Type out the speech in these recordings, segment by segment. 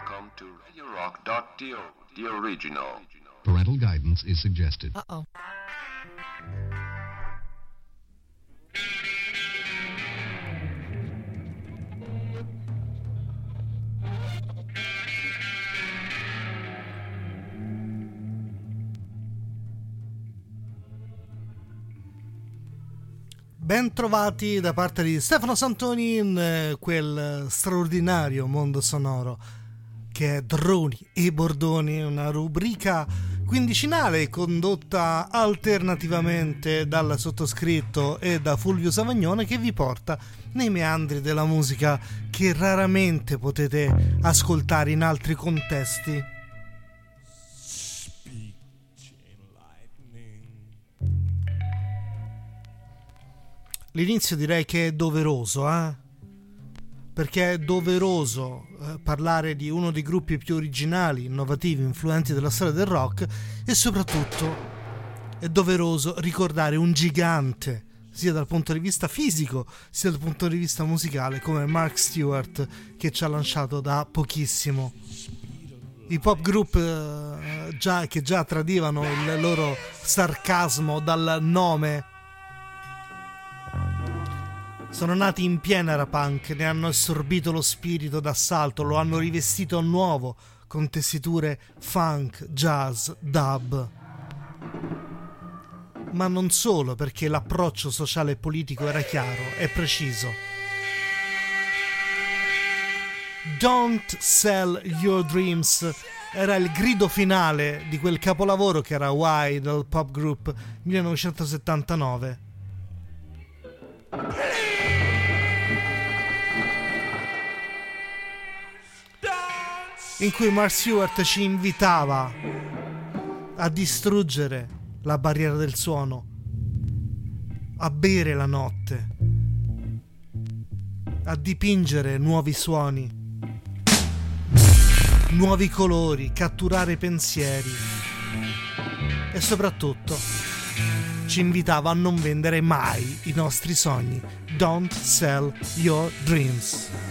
Welcome to RadioRock.to, the original. Parental guidance is suggested. Uh oh. Ben trovati da parte di Stefano Santoni in eh, quel straordinario mondo sonoro che è Droni e Bordoni, una rubrica quindicinale condotta alternativamente dal sottoscritto e da Fulvio Savagnone che vi porta nei meandri della musica che raramente potete ascoltare in altri contesti. L'inizio direi che è doveroso, eh? Perché è doveroso eh, parlare di uno dei gruppi più originali, innovativi, influenti della storia del rock e soprattutto è doveroso ricordare un gigante, sia dal punto di vista fisico sia dal punto di vista musicale, come Mark Stewart che ci ha lanciato da pochissimo. I pop group eh, già, che già tradivano il loro sarcasmo dal nome sono nati in piena era punk, ne hanno assorbito lo spirito d'assalto, lo hanno rivestito nuovo con tessiture funk, jazz, dub. Ma non solo, perché l'approccio sociale e politico era chiaro e preciso. Don't sell your dreams era il grido finale di quel capolavoro che era Why del pop group 1979 in cui Mark Stewart ci invitava a distruggere la barriera del suono, a bere la notte, a dipingere nuovi suoni, nuovi colori, catturare pensieri e soprattutto ci invitava a non vendere mai i nostri sogni. Don't sell your dreams.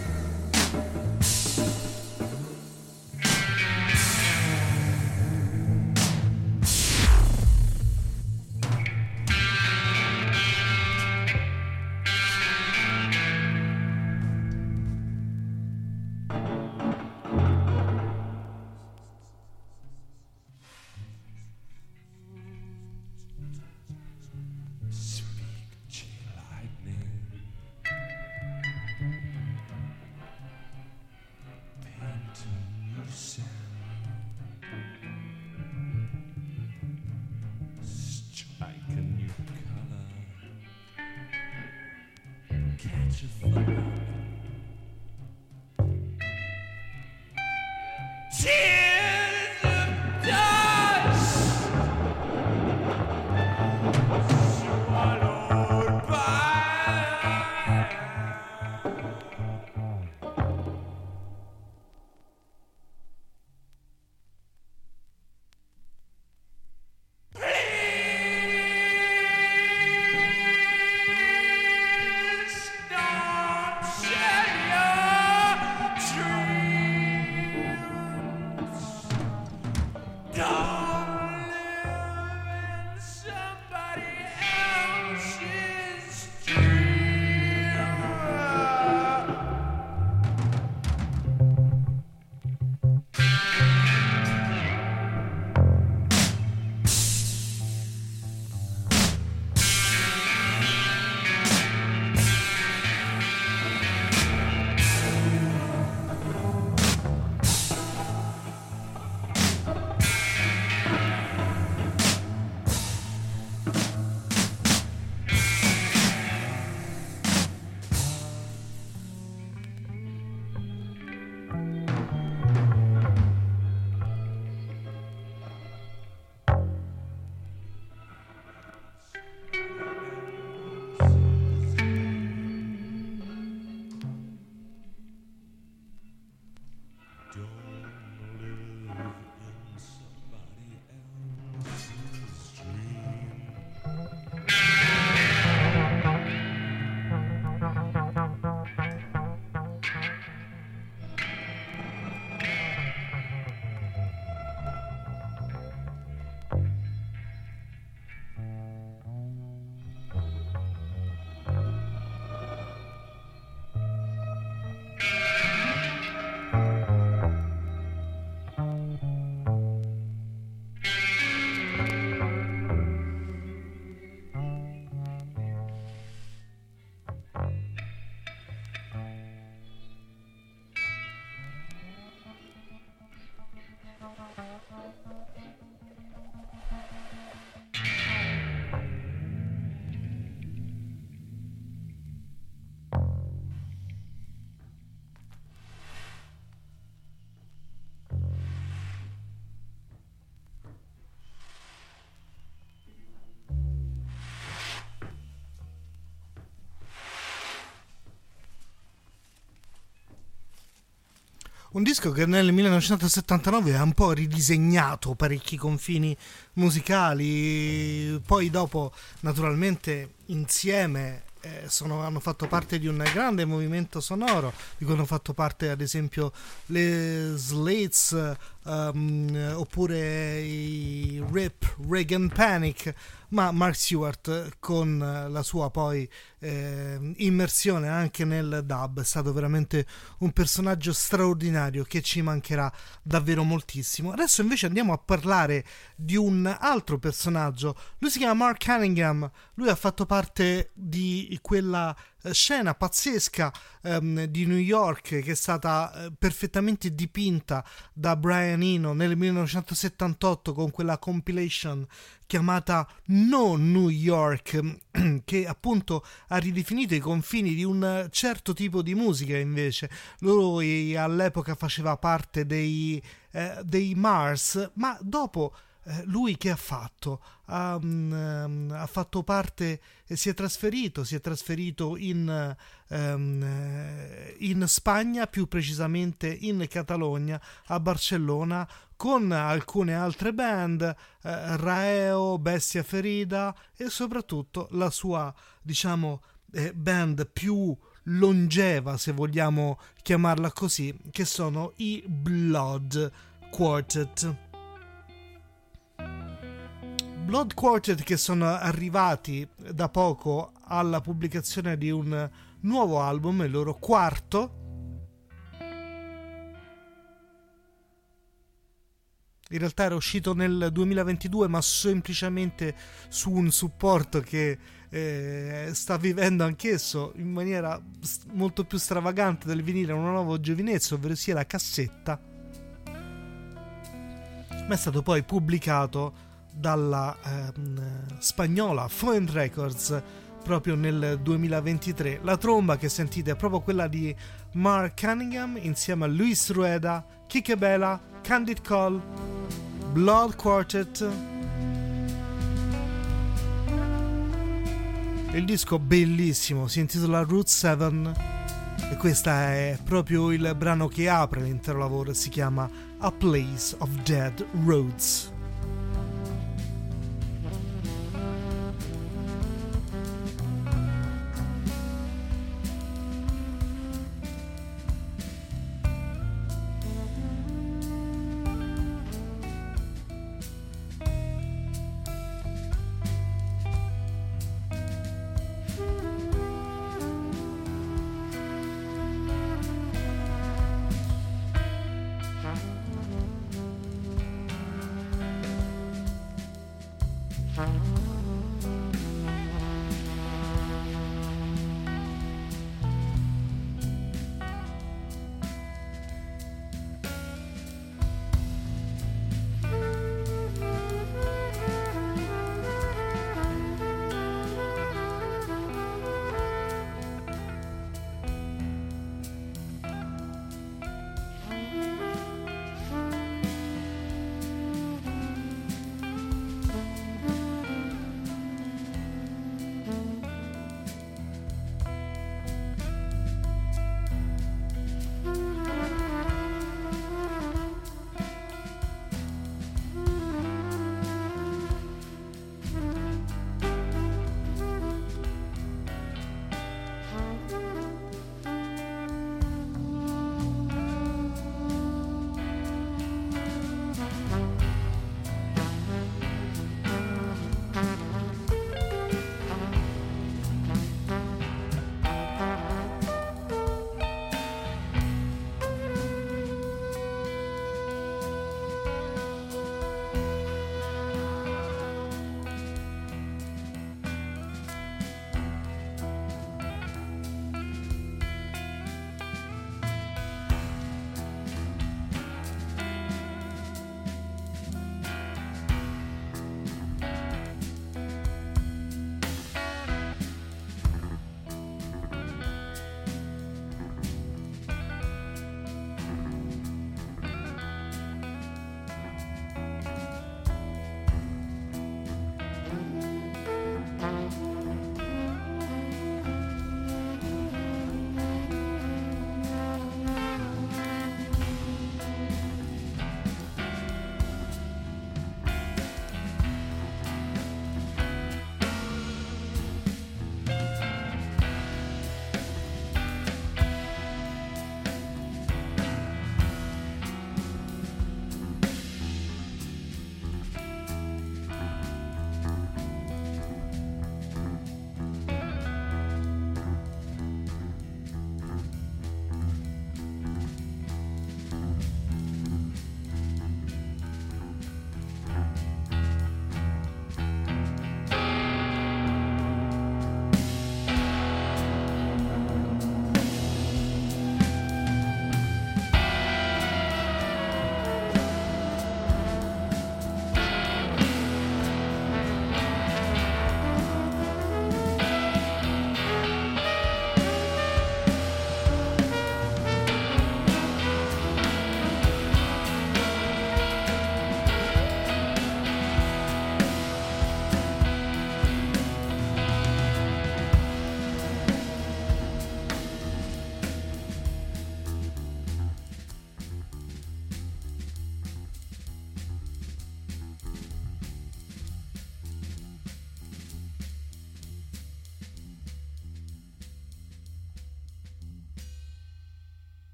Un disco che nel 1979 ha un po' ridisegnato parecchi confini musicali, poi dopo naturalmente insieme eh, sono, hanno fatto parte di un grande movimento sonoro, di cui hanno fatto parte ad esempio le Slates um, oppure i Rip, Reagan Panic, ma Mark Stewart con la sua poi eh, immersione anche nel dub. È stato veramente un personaggio straordinario che ci mancherà davvero moltissimo. Adesso invece andiamo a parlare di un altro personaggio, lui si chiama Mark Cunningham, lui ha fatto parte di quella scena pazzesca um, di New York che è stata uh, perfettamente dipinta da Brian Eno nel 1978 con quella compilation chiamata No New York che appunto ha ridefinito i confini di un certo tipo di musica invece. Lui all'epoca faceva parte dei, eh, dei Mars ma dopo eh, lui che ha fatto? Um, ha fatto parte, si è trasferito, si è trasferito in, um, in Spagna, più precisamente in Catalogna, a Barcellona, con alcune altre band, eh, Raeo, Bestia Ferida e soprattutto la sua, diciamo, eh, band più longeva, se vogliamo chiamarla così, che sono i Blood Quartet. Blood Quartet che sono arrivati da poco alla pubblicazione di un nuovo album, il loro quarto. In realtà era uscito nel 2022, ma semplicemente su un supporto che eh, sta vivendo anch'esso in maniera molto più stravagante del vinile una nuova giovinezza, ovvero sia la cassetta. Ma è stato poi pubblicato dalla ehm, spagnola Fluent Records proprio nel 2023. La tromba che sentite è proprio quella di Mark Cunningham insieme a Luis Rueda, Kike Bella, Candid Call, Blood Quartet. Il disco bellissimo si intitola Route 7 e questo è proprio il brano che apre l'intero lavoro, si chiama A Place of Dead Roads.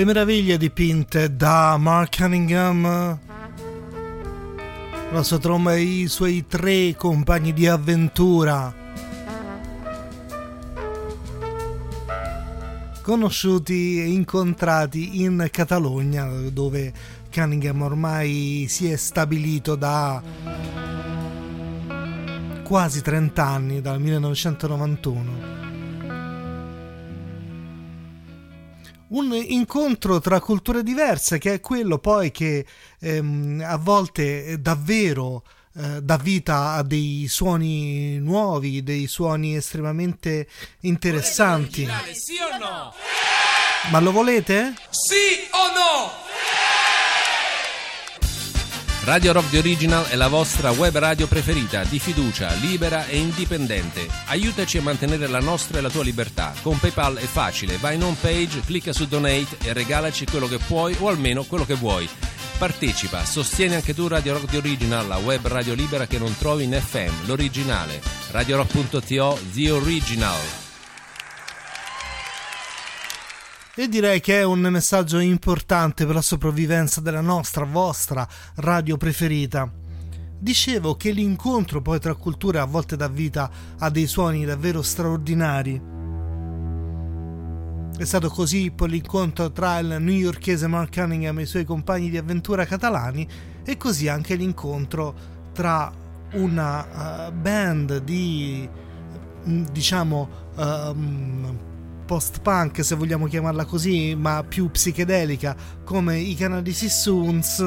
Le meraviglie dipinte da Mark Cunningham, la sua tromba e i suoi tre compagni di avventura. Conosciuti e incontrati in Catalogna, dove Cunningham ormai si è stabilito da quasi 30 anni, dal 1991. Un incontro tra culture diverse che è quello poi che ehm, a volte davvero eh, dà vita a dei suoni nuovi, dei suoni estremamente interessanti. Sì o no? Ma lo volete? Sì o no? Radio Rock The Original è la vostra web radio preferita, di fiducia, libera e indipendente. Aiutaci a mantenere la nostra e la tua libertà. Con PayPal è facile, vai in home page, clicca su Donate e regalaci quello che puoi o almeno quello che vuoi. Partecipa, sostieni anche tu Radio Rock The Original, la web radio libera che non trovi in FM, l'originale. RadioRock.to The Original. E direi che è un messaggio importante per la sopravvivenza della nostra, vostra radio preferita. Dicevo che l'incontro poi tra culture a volte dà vita a dei suoni davvero straordinari. È stato così poi l'incontro tra il newyorkese Mark Cunningham e i suoi compagni di avventura catalani e così anche l'incontro tra una uh, band di diciamo um, post-punk, se vogliamo chiamarla così, ma più psichedelica, come i Canadi Sissoons.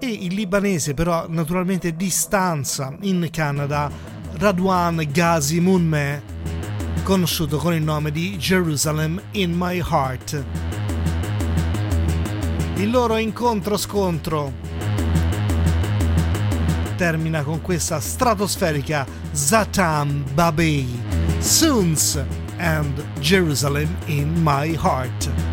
E il libanese, però, naturalmente di stanza in Canada, Radwan Ghazi Munme, conosciuto con il nome di Jerusalem in My Heart. Il loro incontro-scontro termina con questa stratosferica Zatam Babei, Soons and Jerusalem in My Heart.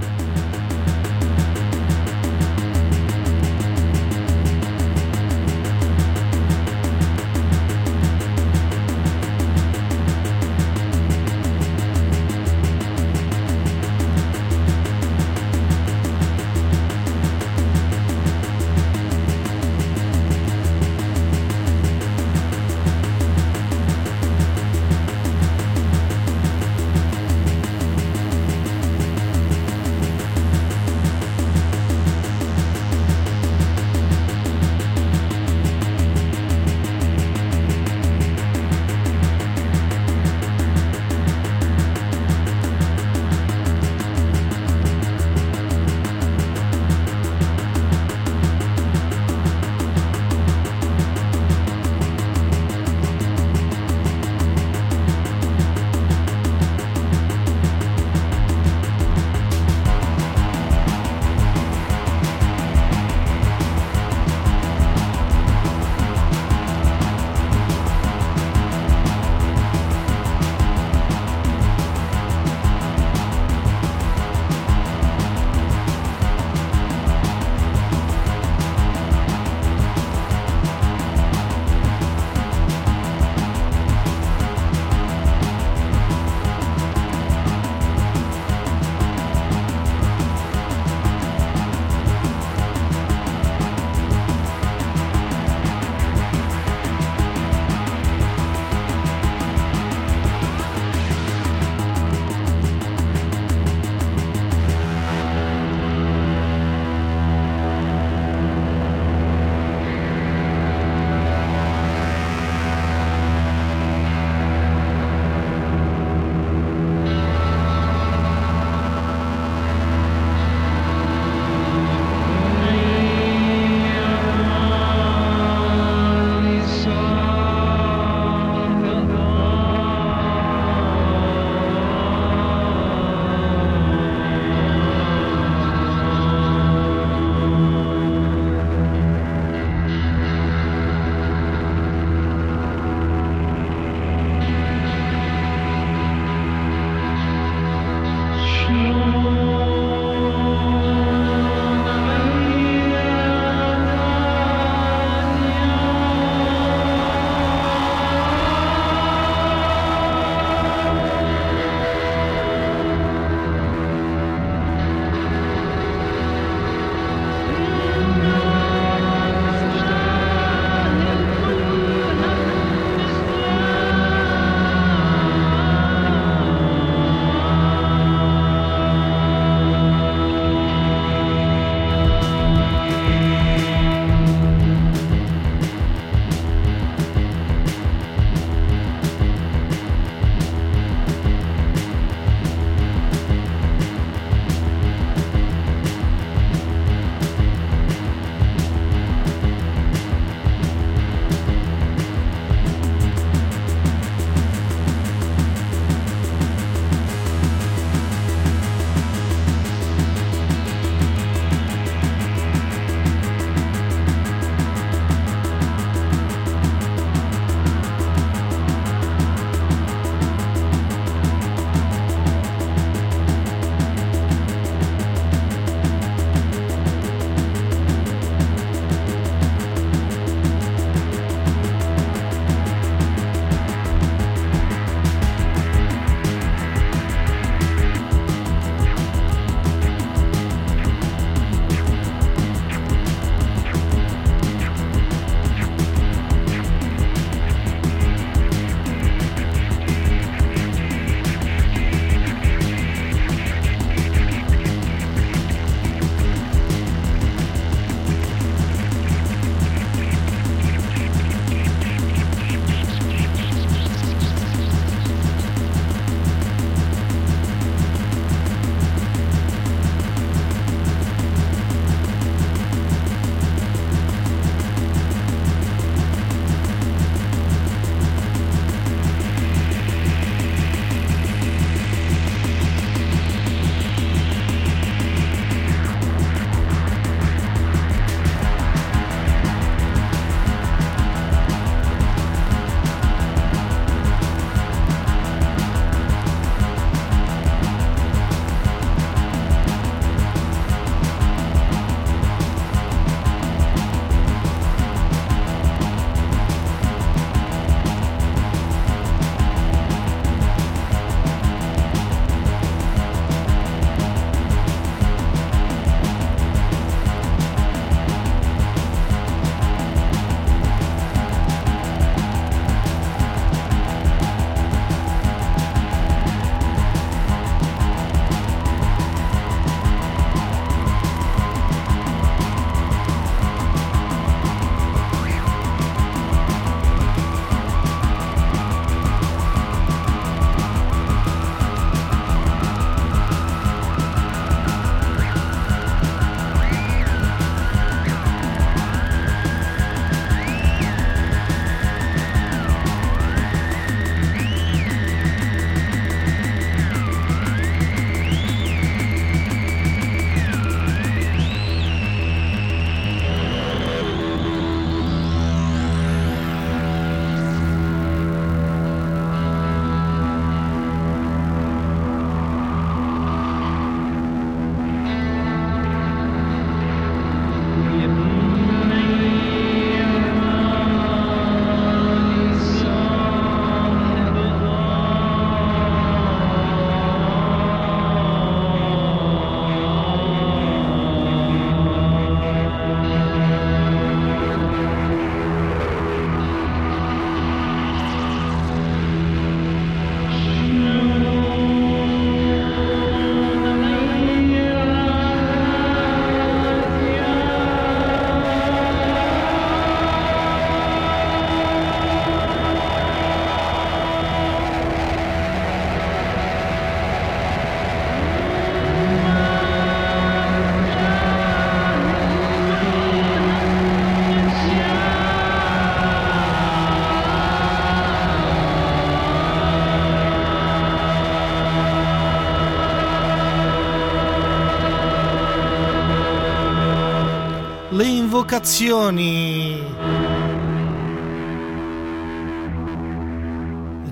Invocazioni.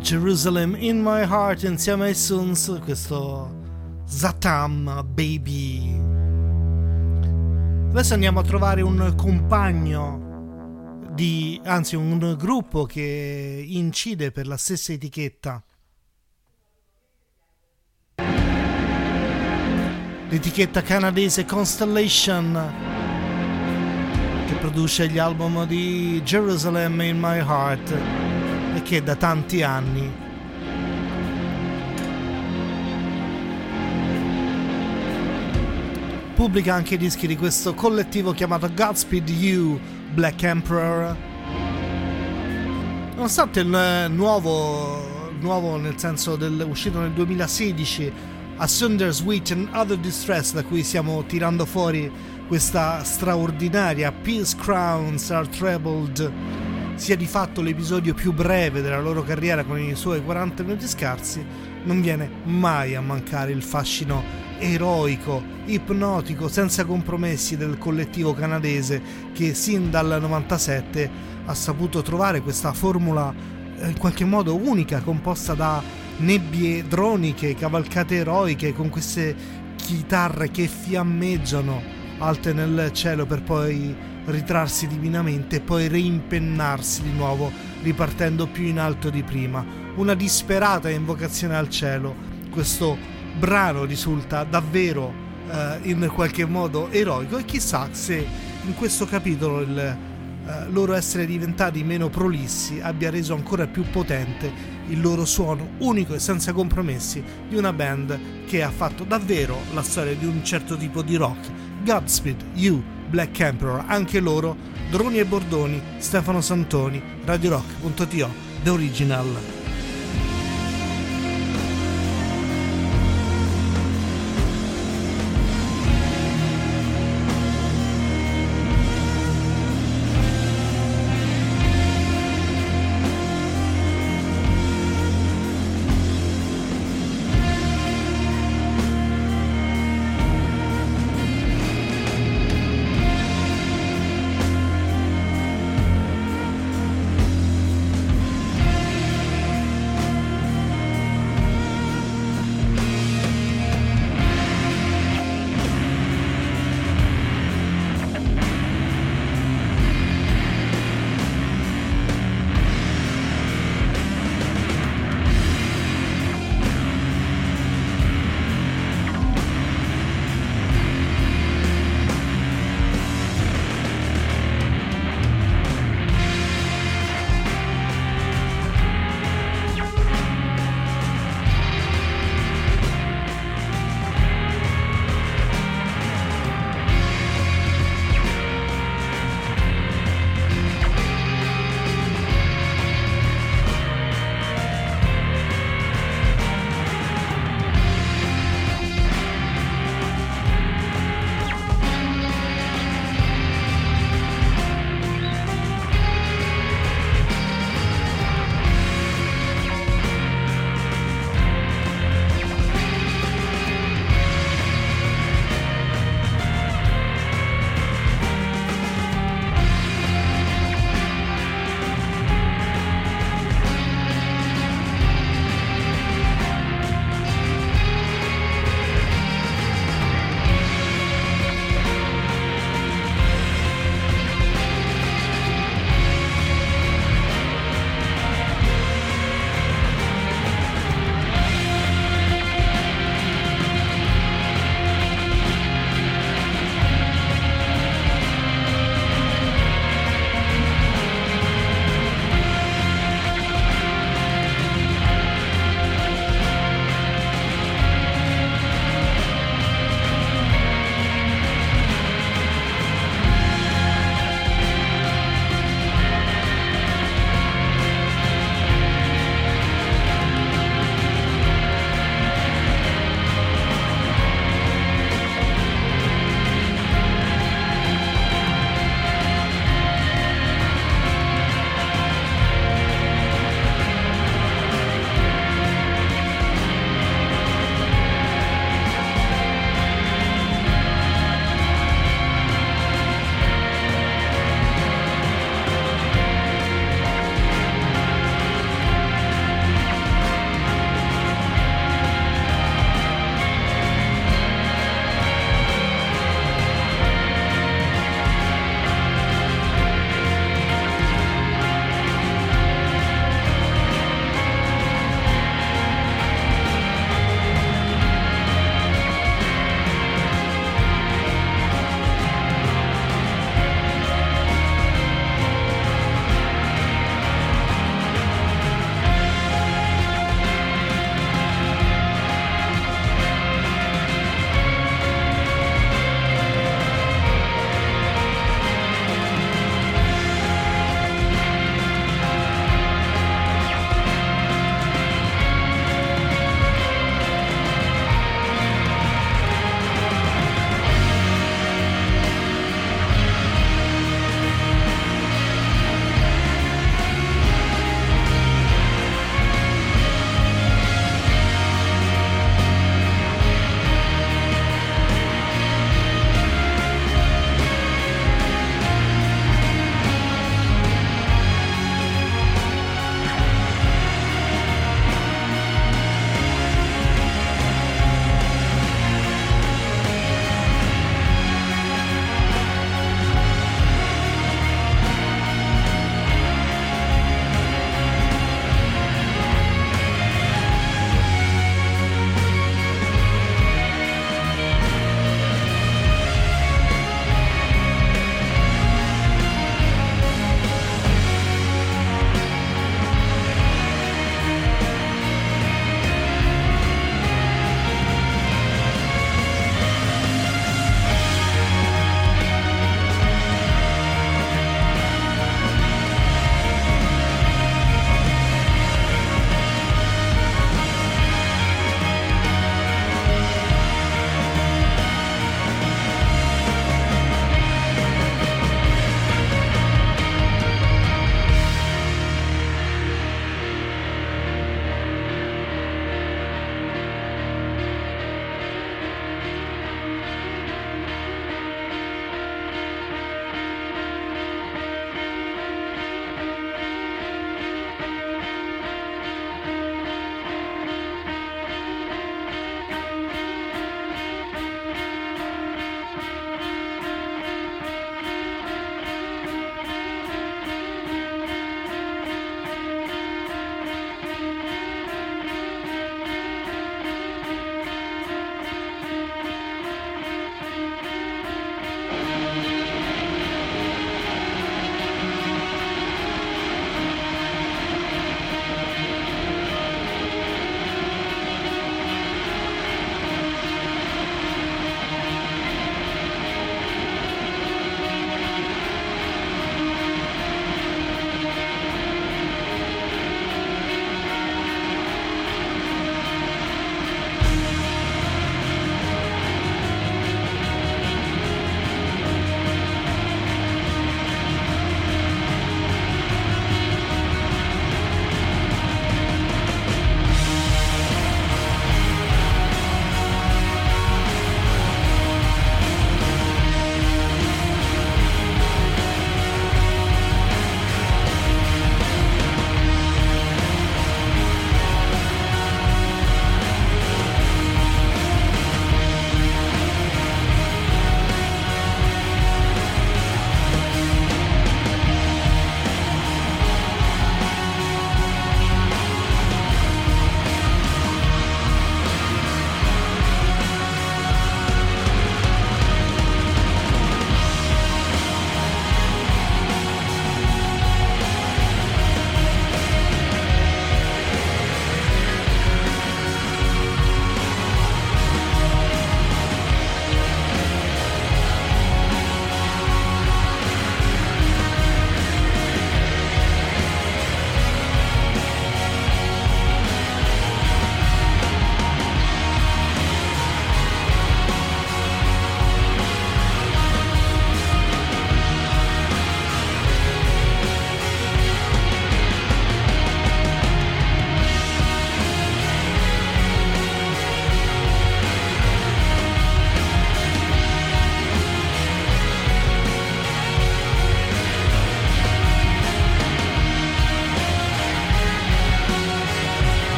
Jerusalem in my heart insieme ai Suns, questo Zatam Baby. Adesso andiamo a trovare un compagno di, anzi un gruppo che incide per la stessa etichetta. L'etichetta canadese Constellation produce gli album di Jerusalem in My Heart e che da tanti anni pubblica anche i dischi di questo collettivo chiamato Godspeed You Black Emperor. Nonostante il nuovo, nuovo nel senso del, uscito nel 2016, Asunder Sweet and Other Distress, da cui stiamo tirando fuori questa straordinaria Peace Crowns Are Trebled, sia di fatto l'episodio più breve della loro carriera con i suoi 40 minuti scarsi, non viene mai a mancare il fascino eroico, ipnotico, senza compromessi del collettivo canadese che sin dal 97 ha saputo trovare questa formula eh, in qualche modo unica, composta da nebbie droniche, cavalcate eroiche con queste chitarre che fiammeggiano alte nel cielo per poi ritrarsi divinamente e poi reimpennarsi di nuovo, ripartendo più in alto di prima. Una disperata invocazione al cielo, questo brano risulta davvero eh, in qualche modo eroico e chissà se in questo capitolo il eh, loro essere diventati meno prolissi abbia reso ancora più potente il loro suono unico e senza compromessi di una band che ha fatto davvero la storia di un certo tipo di rock. Godspeed, You, Black Emperor, anche loro, Droni e Bordoni, Stefano Santoni, Radio Rock.to, The Original.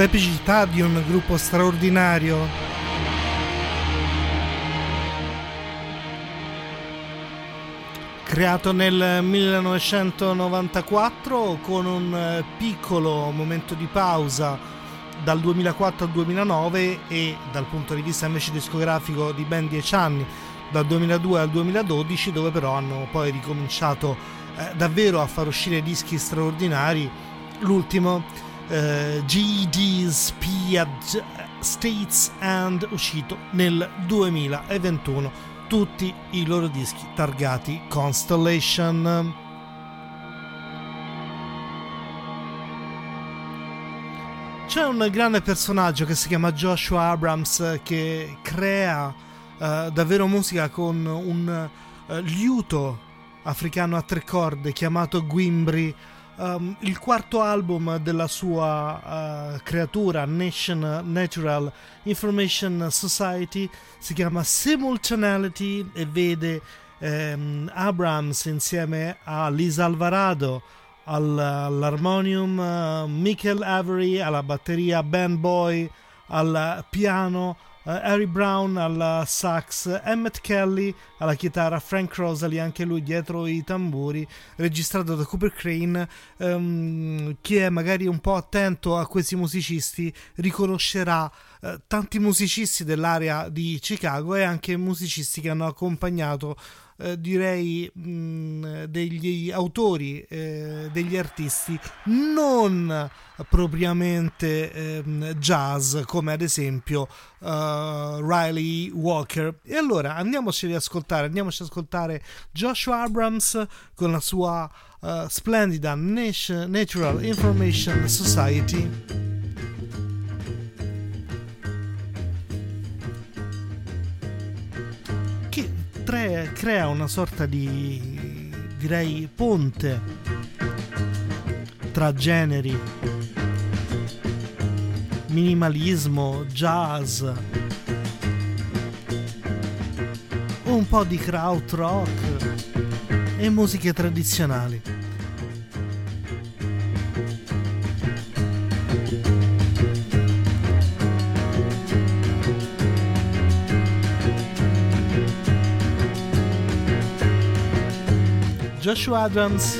L'epicità di un gruppo straordinario. Creato nel 1994 con un eh, piccolo momento di pausa dal 2004 al 2009 e dal punto di vista invece discografico di ben 10 anni, dal 2002 al 2012, dove però hanno poi ricominciato eh, davvero a far uscire dischi straordinari. L'ultimo eh, GED's Piad States and uscito nel 2021 tutti i loro dischi targati Constellation. C'è un grande personaggio che si chiama Joshua Abrams che crea uh, davvero musica con un uh, liuto africano a tre corde chiamato Guimbri um, il quarto album della sua uh, creatura Nation Natural Information Society si chiama Simultaneity e vede um, Abrams insieme a Lisa Alvarado all'armonium, uh, Michael Avery alla batteria, Ben Boy al piano uh, Harry Brown alla sax, Emmett Kelly alla chitarra, Frank Rosalie anche lui dietro i tamburi, registrato da Cooper Crane. Um, chi è magari un po' attento a questi musicisti riconoscerà uh, tanti musicisti dell'area di Chicago e anche musicisti che hanno accompagnato eh, direi mh, mm, degli autori, eh, degli artisti non propriamente eh, jazz come ad esempio uh, Riley Walker. E allora andiamoci ad ascoltare andiamoci ad ascoltare Joshua Abrams con la sua uh, splendida Natural Information Society tre, crea una sorta di direi ponte tra generi. Minimalismo, jazz. Un po' di crowd rock e musiche tradizionali Joshua Adams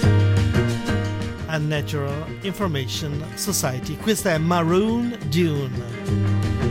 and Natural Information Society. Questa è Maroon Dune.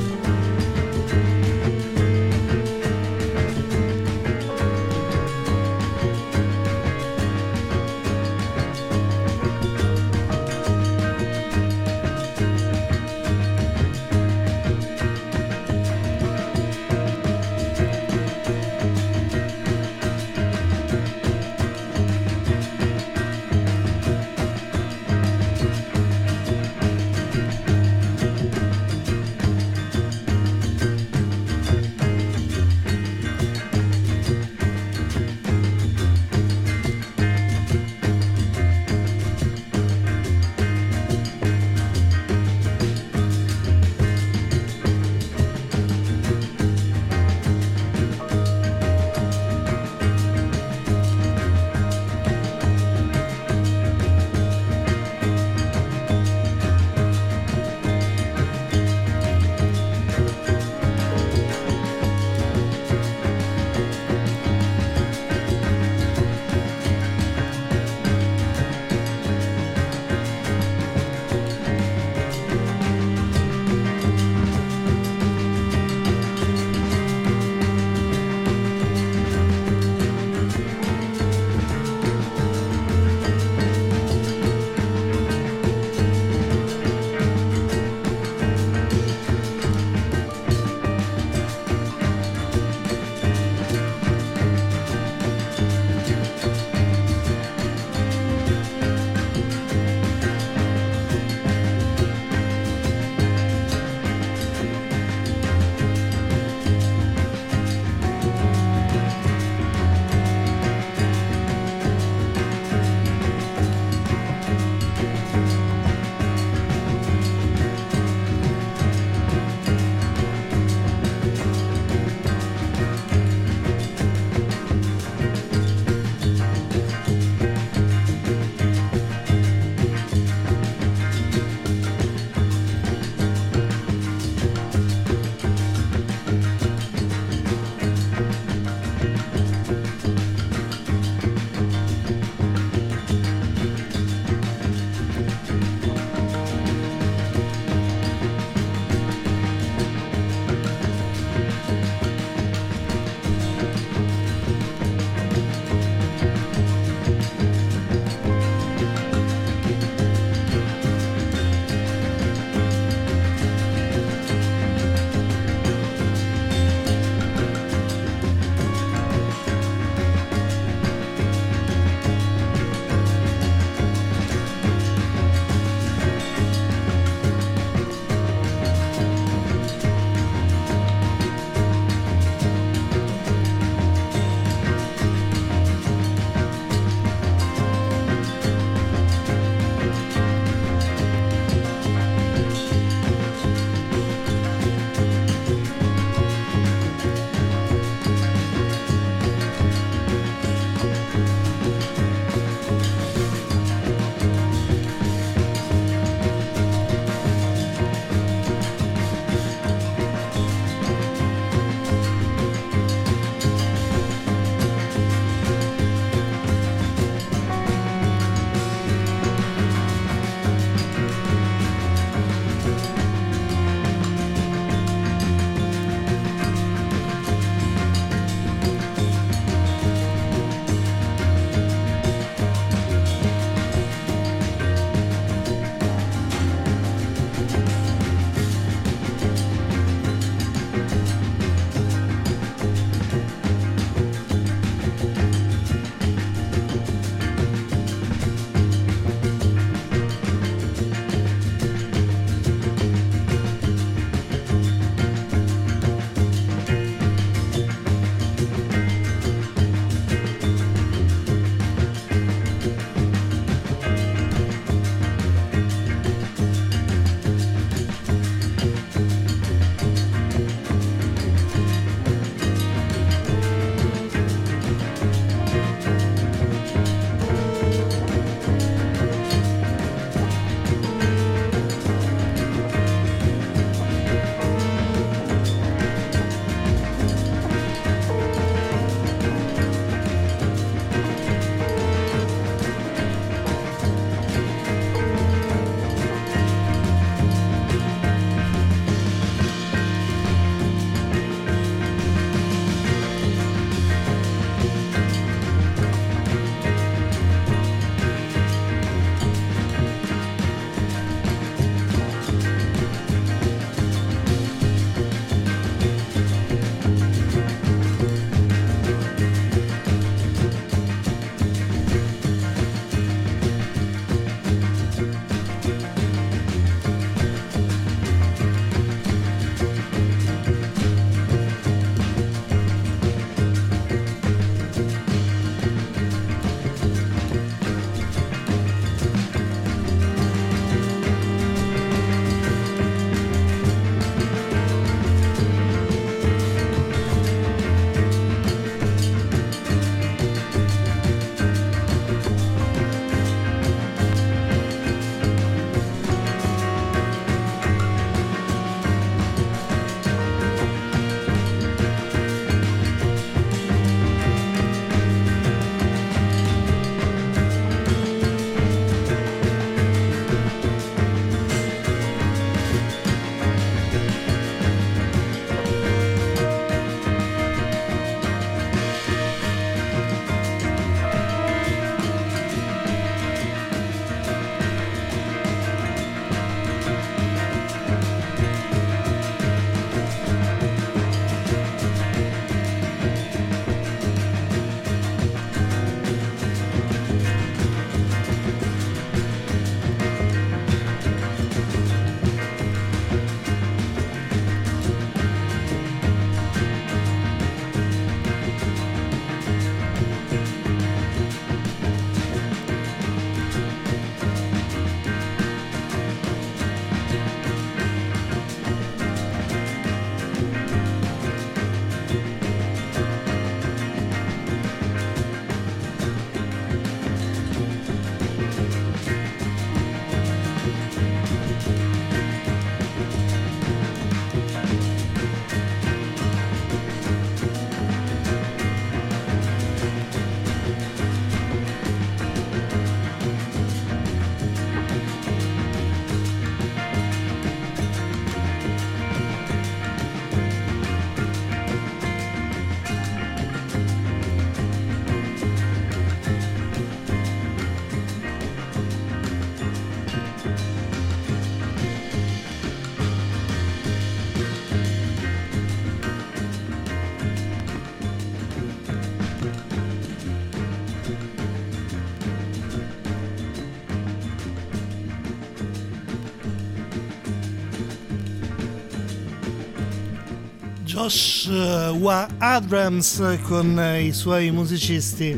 Joshua Abrams con i suoi musicisti.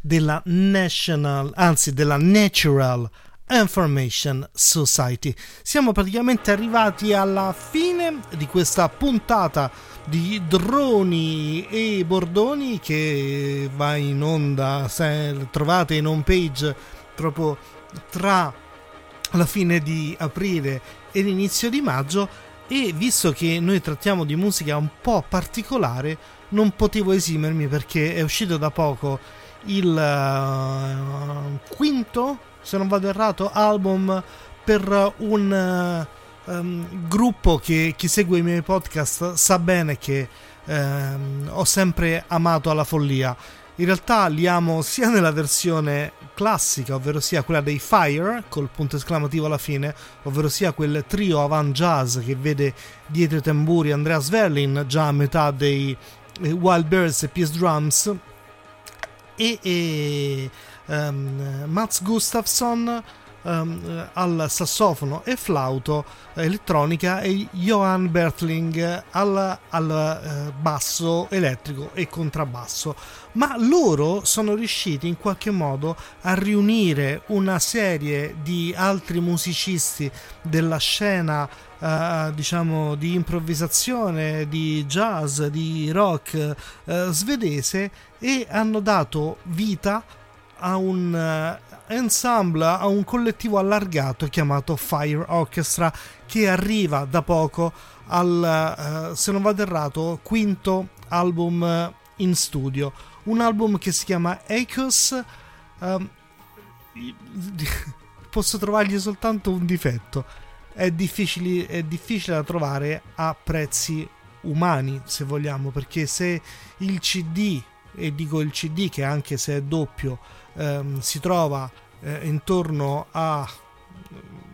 Della National, anzi della Natural Information Society. Siamo praticamente arrivati alla fine di questa puntata di droni e bordoni che va in onda, se trovate in home page proprio tra la fine di aprile e l'inizio di maggio e visto che noi trattiamo di musica un po' particolare non potevo esimermi perché è uscito da poco il uh, quinto se non vado errato album per un uh, um, gruppo che chi segue i miei podcast sa bene che um, ho sempre amato alla follia in realtà li amo sia nella versione classica, ovvero sia quella dei Fire, col punto esclamativo alla fine, ovvero sia quel trio avant jazz che vede dietro i tamburi Andrea Sverlin, già a metà dei eh, Wild Birds e Peace Drums, e, e um, Mats Gustafsson um, al sassofono e flauto elettronica e Johan Bertling al, al uh, basso elettrico e contrabbasso. Ma loro sono riusciti in qualche modo a riunire una serie di altri musicisti della scena Uh, diciamo di improvvisazione, di jazz, di rock uh, svedese e hanno dato vita a un uh, ensemble a un collettivo allargato chiamato Fire Orchestra che arriva da poco al, uh, se non vado errato, quinto album in studio. Un album che si chiama Echos. Um, posso trovargli soltanto un difetto. È è difficile da trovare a prezzi umani, se vogliamo, perché se il CD, e dico il CD che anche se è doppio, ehm, si trova eh, intorno a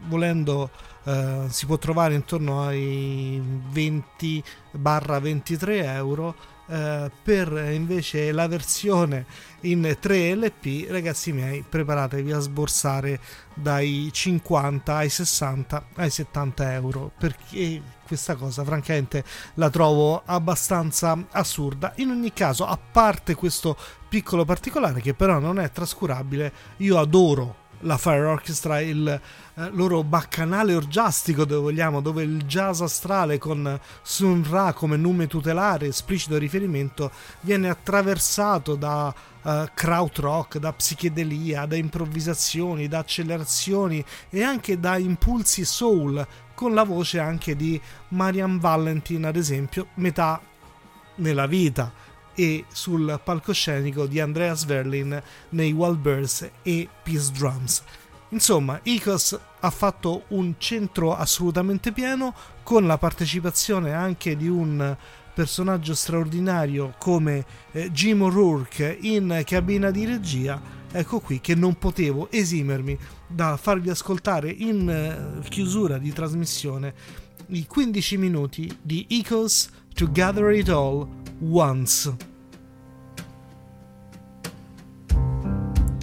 volendo eh, si può trovare intorno ai 20 23 euro eh, per invece la versione in 3 LP ragazzi miei preparatevi a sborsare dai 50 ai 60 ai 70 euro perché questa cosa francamente la trovo abbastanza assurda. In ogni caso a parte questo piccolo particolare che però non è trascurabile io adoro la Fire Orchestra, il eh, loro baccanale orgiastico, dove vogliamo, dove il jazz astrale con Sun Ra come nome tutelare, esplicito riferimento, viene attraversato da uh, krautrock, da psichedelia, da improvvisazioni, da accelerazioni e anche da impulsi soul, con la voce anche di Marian Valentin, ad esempio, metà nella vita e sul palcoscenico di Andrea Sverlin nei Wild Birds e Peace Drums. Insomma, Icos ha fatto un centro assolutamente pieno con la partecipazione anche di un personaggio straordinario come eh, Jim O'Rourke in cabina di regia. Ecco qui che non potevo esimermi da farvi ascoltare in eh, chiusura di trasmissione i 15 minuti di Icos to Gather It All Once.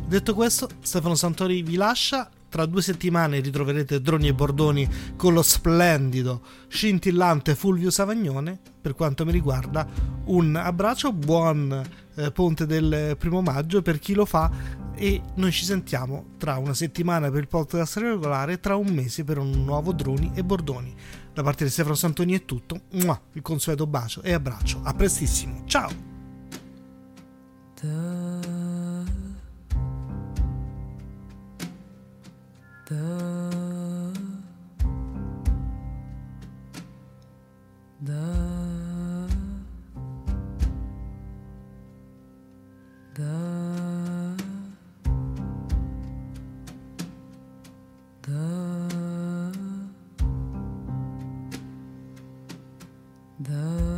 Detto questo, Stefano Santori vi lascia. Tra due settimane ritroverete Droni e Bordoni con lo splendido, scintillante Fulvio Savagnone. Per quanto mi riguarda, un abbraccio, buon eh, ponte del primo maggio per chi lo fa e noi ci sentiamo tra una settimana per il podcast regolare e tra un mese per un nuovo Droni e Bordoni. Da parte di Stefano Santoni è tutto. Mua, il consueto bacio e abbraccio. A prestissimo. Ciao! The the the